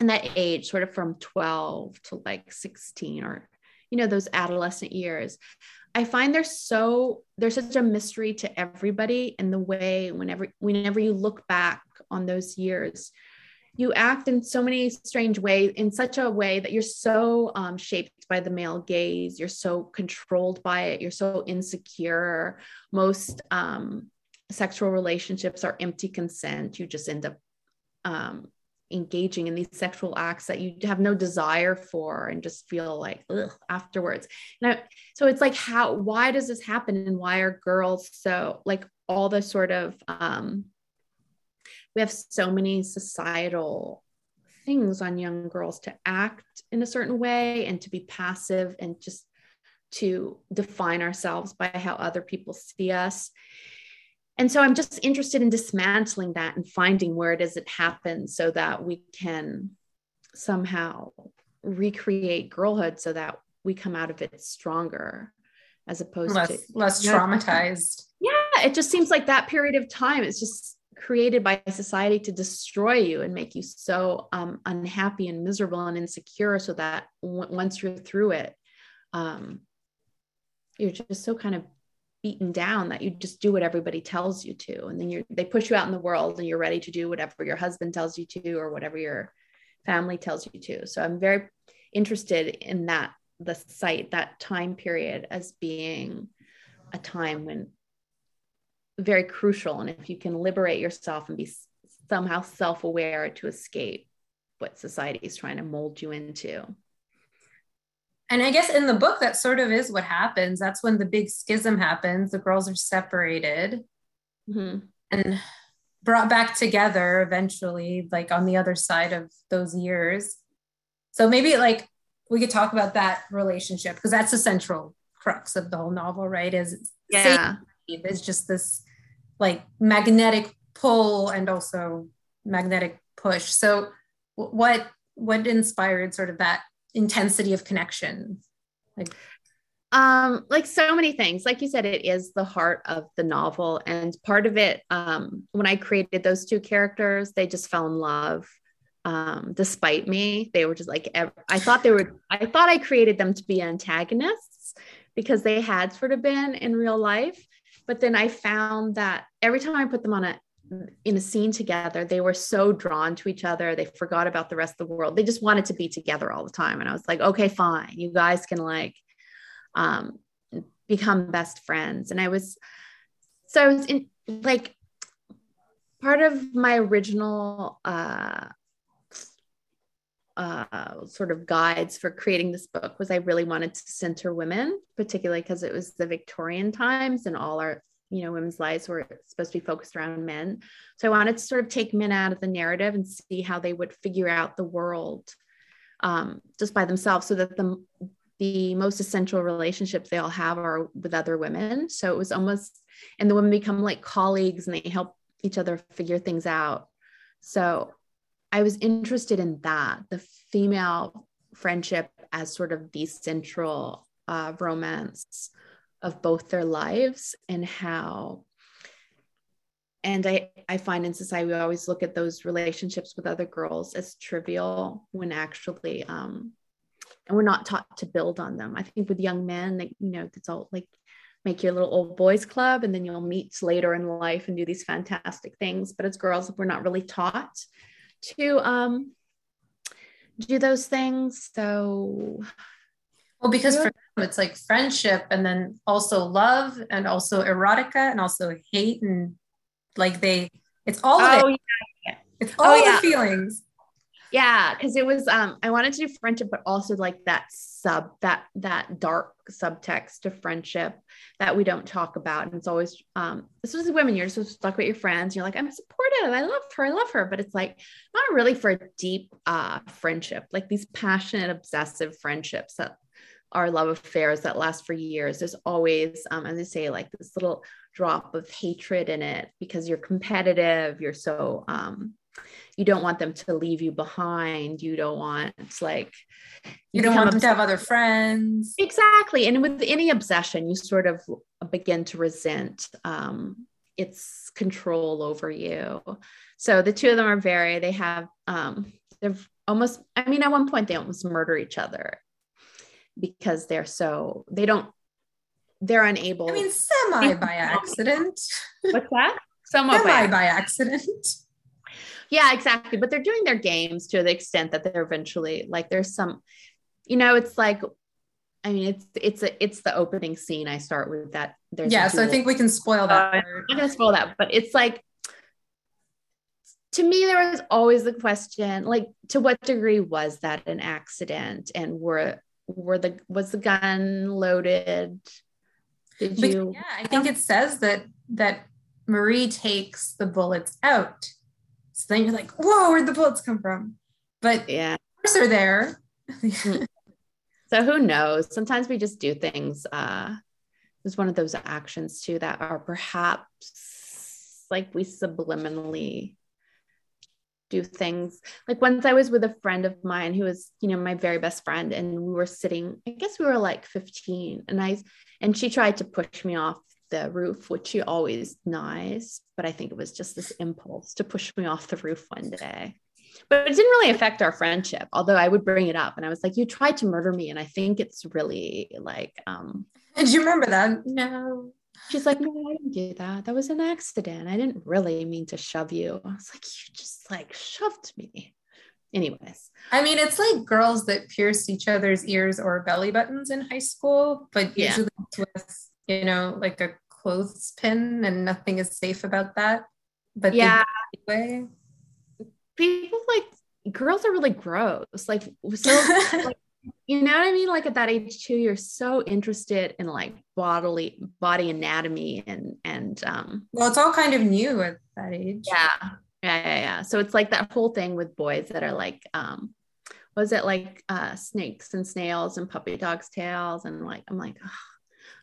in that age, sort of from 12 to like 16 or you know those adolescent years i find there's so there's such a mystery to everybody in the way whenever whenever you look back on those years you act in so many strange ways in such a way that you're so um, shaped by the male gaze you're so controlled by it you're so insecure most um, sexual relationships are empty consent you just end up um, engaging in these sexual acts that you have no desire for and just feel like afterwards. Now, so it's like how why does this happen and why are girls so like all the sort of um we have so many societal things on young girls to act in a certain way and to be passive and just to define ourselves by how other people see us. And so i'm just interested in dismantling that and finding where it is it happens so that we can somehow recreate girlhood so that we come out of it stronger as opposed less, to less traumatized. Yeah it just seems like that period of time is just created by society to destroy you and make you so um, unhappy and miserable and insecure so that w- once you're through it um, you're just so kind of beaten down that you just do what everybody tells you to. And then you they push you out in the world and you're ready to do whatever your husband tells you to or whatever your family tells you to. So i'm very interested in that the site that time period as being a time when very crucial and if you can liberate yourself and be somehow self-aware to escape what society is trying to mold you into and I guess in the book, that sort of is what happens. That's when the big schism happens. The girls are separated mm-hmm. and brought back together eventually, like on the other side of those years. So maybe like we could talk about that relationship because that's the central crux of the whole novel, right? Is yeah, is just this like magnetic pull and also magnetic push. So what what inspired sort of that intensity of connection? Like um like so many things. Like you said it is the heart of the novel. And part of it um when i created those two characters they just fell in love um despite me. They were just like i thought they were i thought i created them to be antagonists because they had sort of been in real life but then i found that every time i put them on a in a scene together they were so drawn to each other. They forgot about the rest of the world. They just wanted to be together all the time. And i was like okay fine. You guys can like um become best friends. And i was so i was in like part of my original uh uh, sort of guides for creating this book was I really wanted to center women, particularly because it was the Victorian times and all our you know women's lives were supposed to be focused around men. So i wanted to sort of take men out of the narrative and see how they would figure out the world um, just by themselves so that the the most essential relationships they all have are with other women. So it was almost and the women become like colleagues and they help each other figure things out. So i was interested in that the female friendship as sort of the central uh, romance of both their lives and how and I, I find in society we always look at those relationships with other girls as trivial when actually um and we're not taught to build on them. I think with young men that you know it's all like make your little old boys club and then you'll meet later in life and do these fantastic things. But as girls we're not really taught to um do those things so well because for them it's like friendship and then also love and also erotica and also hate and like they it's all oh, of it yeah. it's all oh, yeah. the feelings yeah because it was um i wanted to do friendship but also like that sub that that dark subtext to friendship that we don't talk about. And it's always um this was women you're supposed to talk about your friends. You're like i'm supportive. I love her. I love her. But it's like not really for a deep uh friendship like these passionate obsessive friendships that are love affairs that last for years. There's always um as i say like this little drop of hatred in it because you're competitive. You're so um you don't want them to leave you behind. You don't want like you, you don't want them to have other friends. Exactly. And with any obsession you sort of begin to resent um, its control over you. So the two of them are very they have um, they've almost i mean at one point they almost murder each other because they're so they don't they're unable i mean semi by accident. What's that? Semi by, by accident yeah, exactly. But they're doing their games to the extent that they're eventually like there's some, you know, it's like I mean, it's it's a it's the opening scene. I start with that. There's yeah, so I think we can spoil that. Uh, I'm not gonna spoil that, but it's like to me, there was always the question, like, to what degree was that an accident, and were were the was the gun loaded? Did you? yeah, I think it says that that Marie takes the bullets out so then you're like, whoa, where'd the bullets come from? But yeah, of course they're there. Hmm. so who knows? Sometimes we just do things. Uh, it's one of those actions too that are perhaps like we subliminally do things. Like once I was with a friend of mine who was, you know, my very best friend, and we were sitting, I guess we were like 15, and I and she tried to push me off the roof, which she always denies, but I think it was just this impulse to push me off the roof one day. But it didn't really affect our friendship, although I would bring it up and I was like, You tried to murder me. And I think it's really like, um, did you remember that? No. She's like, No, I didn't do that. That was an accident. I didn't really mean to shove you. I was like, You just like shoved me. Anyways, I mean, it's like girls that pierce each other's ears or belly buttons in high school, but yeah. usually with you know, like a clothespin and nothing is safe about that. But yeah, anyway. people like girls are really gross. Like, so, like, you know what I mean? Like at that age too, you're so interested in like bodily body anatomy and and um. Well, it's all kind of new at that age. Yeah, yeah, yeah, yeah. So it's like that whole thing with boys that are like um was it like uh snakes and snails and puppy dogs tails and like i'm like oh,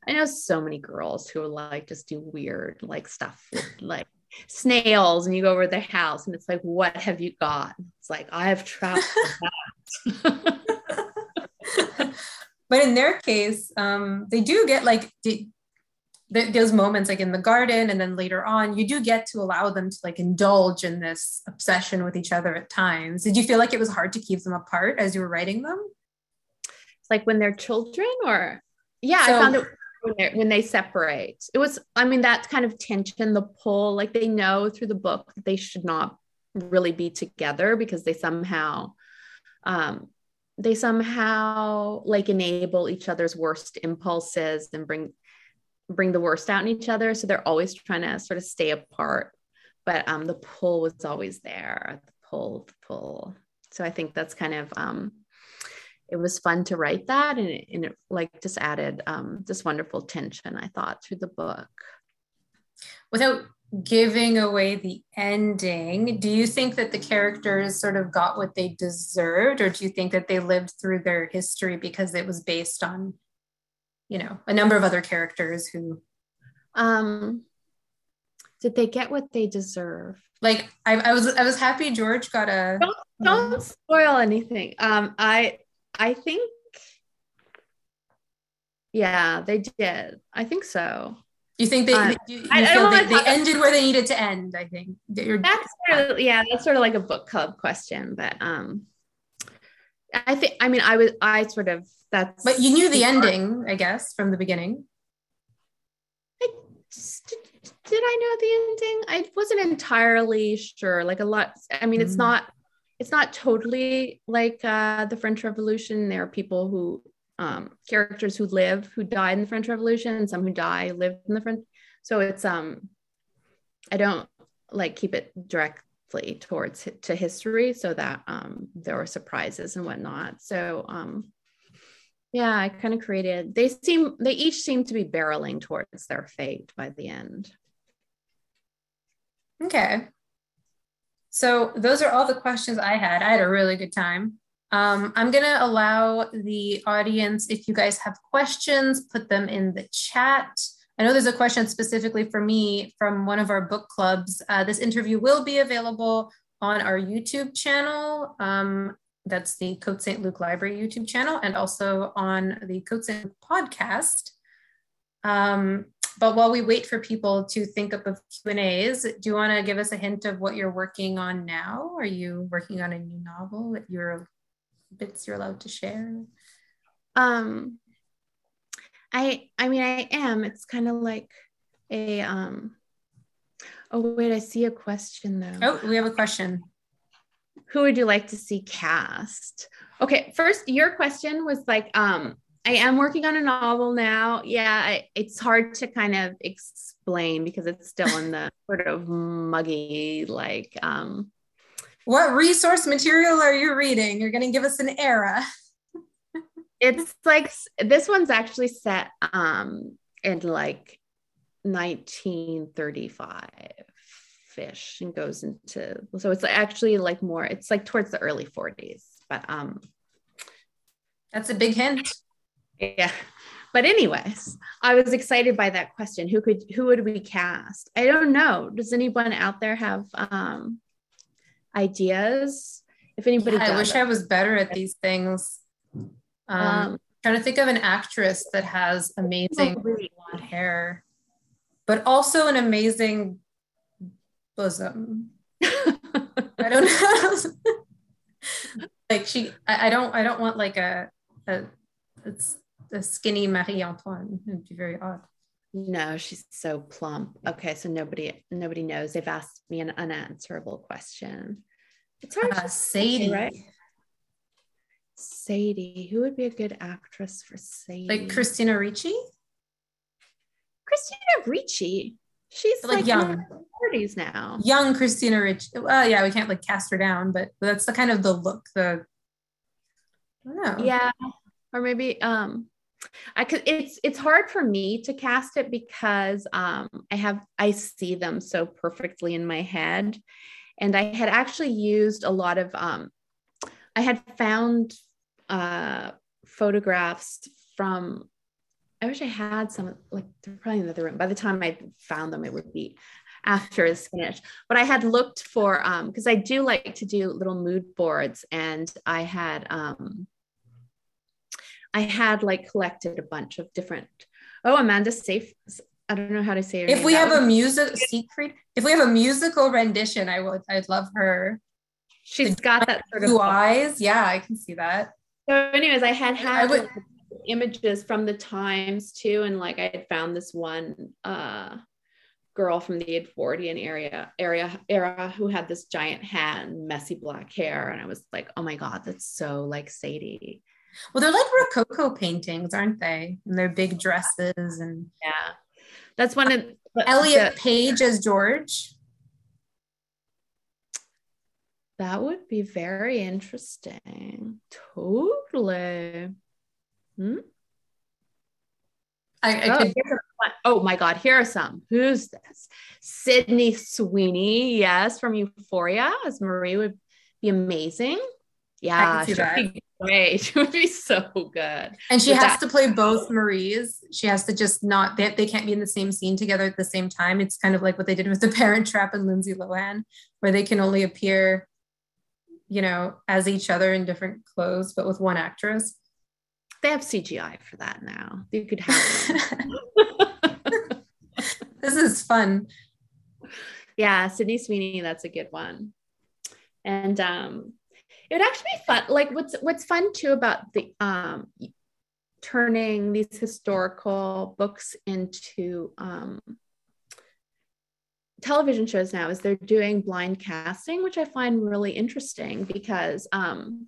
I know so many girls who like just do weird like stuff with like snails and you go over their house and it's like, what have you got? It's like, I have trapped but in their case, um, they do get like th- those moments like in the garden and then later on, you do get to allow them to like indulge in this obsession with each other at times. Did you feel like it was hard to keep them apart as you were writing them? It's like when they're children or yeah, so, I found it when, when they separate. It was, I mean, that kind of tension, the pull, like they know through the book that they should not really be together because they somehow, um, they somehow like enable each other's worst impulses and bring bring the worst out in each other. So they're always trying to sort of stay apart. But um, the pull was always there. The pull, the pull. So I think that's kind of um, it was fun to write that and it, and it like just added um, this wonderful tension i thought through the book without giving away the ending, do you think that the characters sort of got what they deserved, or do you think that they lived through their history because it was based on, you know, a number of other characters who? Um, did they get what they deserve? Like I, I was, I was happy George got a. Don't, don't spoil anything. Um, I, I think. Yeah, they did. I think so. You think they? Uh, you, you I, I they, they ended where they needed to end. I think that's sort of, yeah, that's sort of like a book club question, but um, I think I mean I was I sort of that's. But you knew the ending, I guess, from the beginning. I did, did I know the ending? I wasn't entirely sure. Like a lot. I mean, mm. it's not it's not totally like uh, the French Revolution. There are people who um, characters who live who died in the French Revolution and some who die lived in the French. So it's um, I don't like keep it directly towards to history so that um, there were surprises and whatnot. So um, yeah, I kind of created. They seem they each seem to be barreling towards their fate by the end. Okay. So those are all the questions I had. I had a really good time. Um, I'm going to allow the audience, if you guys have questions, put them in the chat. I know there's a question specifically for me from one of our book clubs. Uh, this interview will be available on our YouTube channel. Um, that's the Cote St. Luc Library YouTube channel and also on the Cote St. Luc podcast. Um, but while we wait for people to think up of Q&As, do you want to give us a hint of what you're working on now? Are you working on a new novel that you're bits you're allowed to share? Um, I I mean I am. It's kind of like a um. Oh wait, I see a question though. Oh, we have a question. Who would you like to see cast? Okay, first your question was like um I am working on a novel now. Yeah, I, it's hard to kind of explain because it's still in the sort of muggy like um what resource material are you reading? You're going to give us an era. it's like this one's actually set um in like 1935 fish and goes into so it's actually like more it's like towards the early 40s but um that's a big hint yeah but anyways i was excited by that question who could who would we cast i don't know does anyone out there have um ideas. If anybody, yeah, I wish I was better at these things. Um, um, trying to think of an actress that has amazing blonde hair, but also an amazing bosom. I don't know. like she, I, I, don't, I don't want like a, a, it's a skinny Marie Antoine. It'd be very odd. No, she's so plump. Okay, so nobody nobody knows. They've asked me an unanswerable question. It's hard. Uh, Sadie, right? Sadie, who would be a good actress for Sadie? Like Christina Ricci. Christina Ricci. She's like, like young, thirties now. Young Christina Ricci. Well, yeah, we can't like cast her down, but that's the kind of the look. The I don't know. Yeah, or maybe um I could it's it's hard for me to cast it because um I have I see them so perfectly in my head. And I had actually used a lot of um I had found uh photographs from I wish I had some like they're probably in the other room. By the time I found them, it would be after it's finished. But I had looked for um because I do like to do little mood boards and I had um I had like collected a bunch of different. Oh, Amanda Seyfried. I don't know how to say it. If we have a music secret, if we have a musical rendition, I would. I'd love her. She's got that sort of blue eyes. Yeah, I can see that. So, anyways, I had had I would, images from the times too, and like I had found this one uh, girl from the Edwardian area area era who had this giant hat and messy black hair, and I was like, oh my god, that's so like Sadie. Well, they're like Rococo paintings, aren't they? And they're big dresses and yeah. That's one of Elliot Page as George. That would be very interesting. Totally. Hmm? I, I oh, could Oh my God, here are some. Who's this? Sydney Sweeney, yes, from Euphoria, as Marie would be amazing. Yeah, she would be great. She would be so good. And she has that- to play both Maries. She has to just not, they, they can't be in the same scene together at the same time. It's kind of like what they did with The Parent Trap and Lindsay Lohan, where they can only appear, you know, as each other in different clothes, but with one actress. They have CGI for that now. You could have this is fun. Yeah, Sydney Sweeney, that's a good one. And um, it would actually be fun. Like what's what's fun too about the um, turning these historical books into um, television shows now is they're doing blind casting, which I find really interesting because um,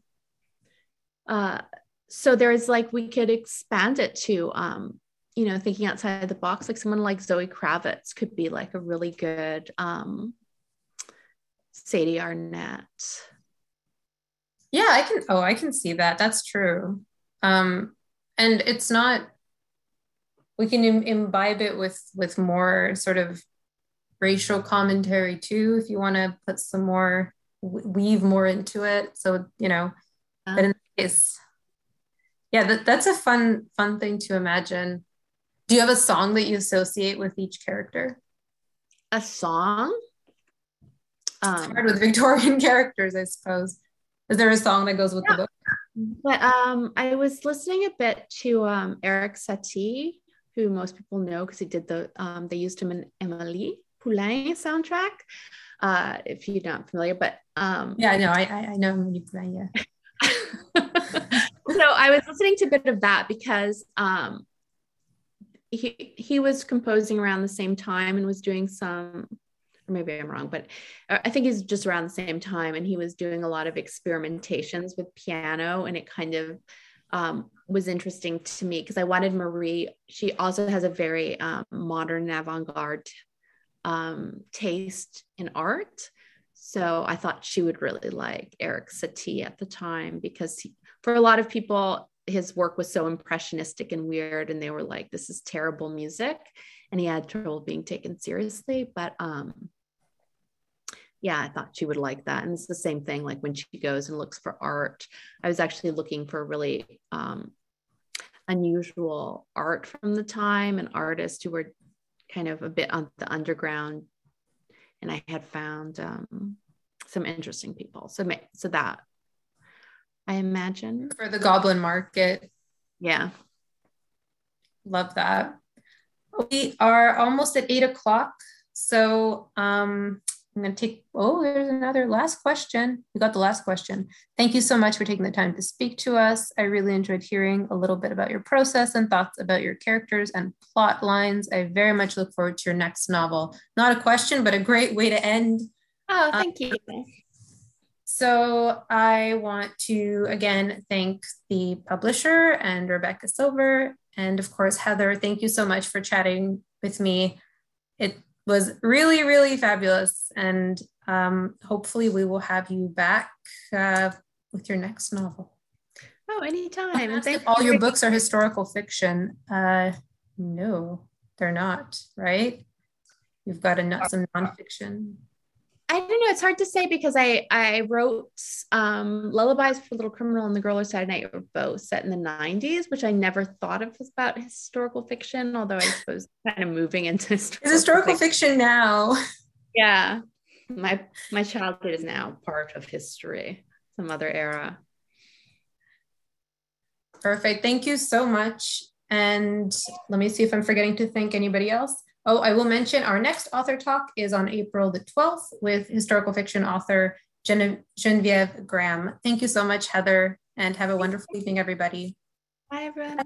uh, so there's like we could expand it to um, you know thinking outside the box like someone like zoe kravitz could be like a really good um sadie arnett yeah i can oh i can see that that's true um and it's not we can Im- imbibe it with with more sort of racial commentary too if you want to put some more weave more into it so you know uh, but in case yeah that, that's a fun fun thing to imagine do you have a song that you associate with each character? A song? Um, hard with Victorian characters, I suppose. Is there a song that goes with yeah. the book? But um, I was listening a bit to um, Erik Satie, who most people know because he did the, um, they used him in Amélie Poulain soundtrack. Uh, if you're not familiar, but um, yeah, no, I, I, I know Amélie Poulain, yeah. so I was listening to a bit of that because um, he he was composing around the same time and was doing some maybe I'm wrong, but I think he's just around the same time. And he was doing a lot of experimentations with piano, and it kind of um, was interesting to me because I wanted Marie. She also has a very um, modern avant-garde um, taste in art, so I thought she would really like Erik Satie at the time because he, for a lot of people, his work was so impressionistic and weird and they were like this is terrible music and he had trouble being taken seriously but um yeah i thought she would like that and it's the same thing like when she goes and looks for art i was actually looking for really um unusual art from the time and artists who were kind of a bit on the underground and i had found um some interesting people so so that I imagine. For the Goblin Market. Yeah. Love that. We are almost at eight o'clock. So um, I'm going to take, oh, there's another last question. We got the last question. Thank you so much for taking the time to speak to us. I really enjoyed hearing a little bit about your process and thoughts about your characters and plot lines. I very much look forward to your next novel. Not a question, but a great way to end. Oh, um, thank you. So I want to again thank the publisher and Rebecca Silver. And of course, Heather, thank you so much for chatting with me. It was really, really fabulous. And um, hopefully, we will have you back uh, with your next novel. Oh, anytime. And thank all your books are historical fiction. Uh, no, they're not, right? You've got a, some nonfiction. I don't know. It's hard to say because I I wrote um, lullabies for Little Criminal and The Girl Who Saturday Night were both set in the '90s, which I never thought of as about historical fiction. Although I suppose kind of moving into historical, historical fiction. fiction now. Yeah, my my childhood is now part of history, some other era. Perfect. Thank you so much. And let me see if I'm forgetting to thank anybody else. Oh, I will mention our next author talk is on April the 12th with historical fiction author Gene- Genevieve Graham. Thank you so much, Heather, and have a wonderful evening, everybody. Bye, everyone.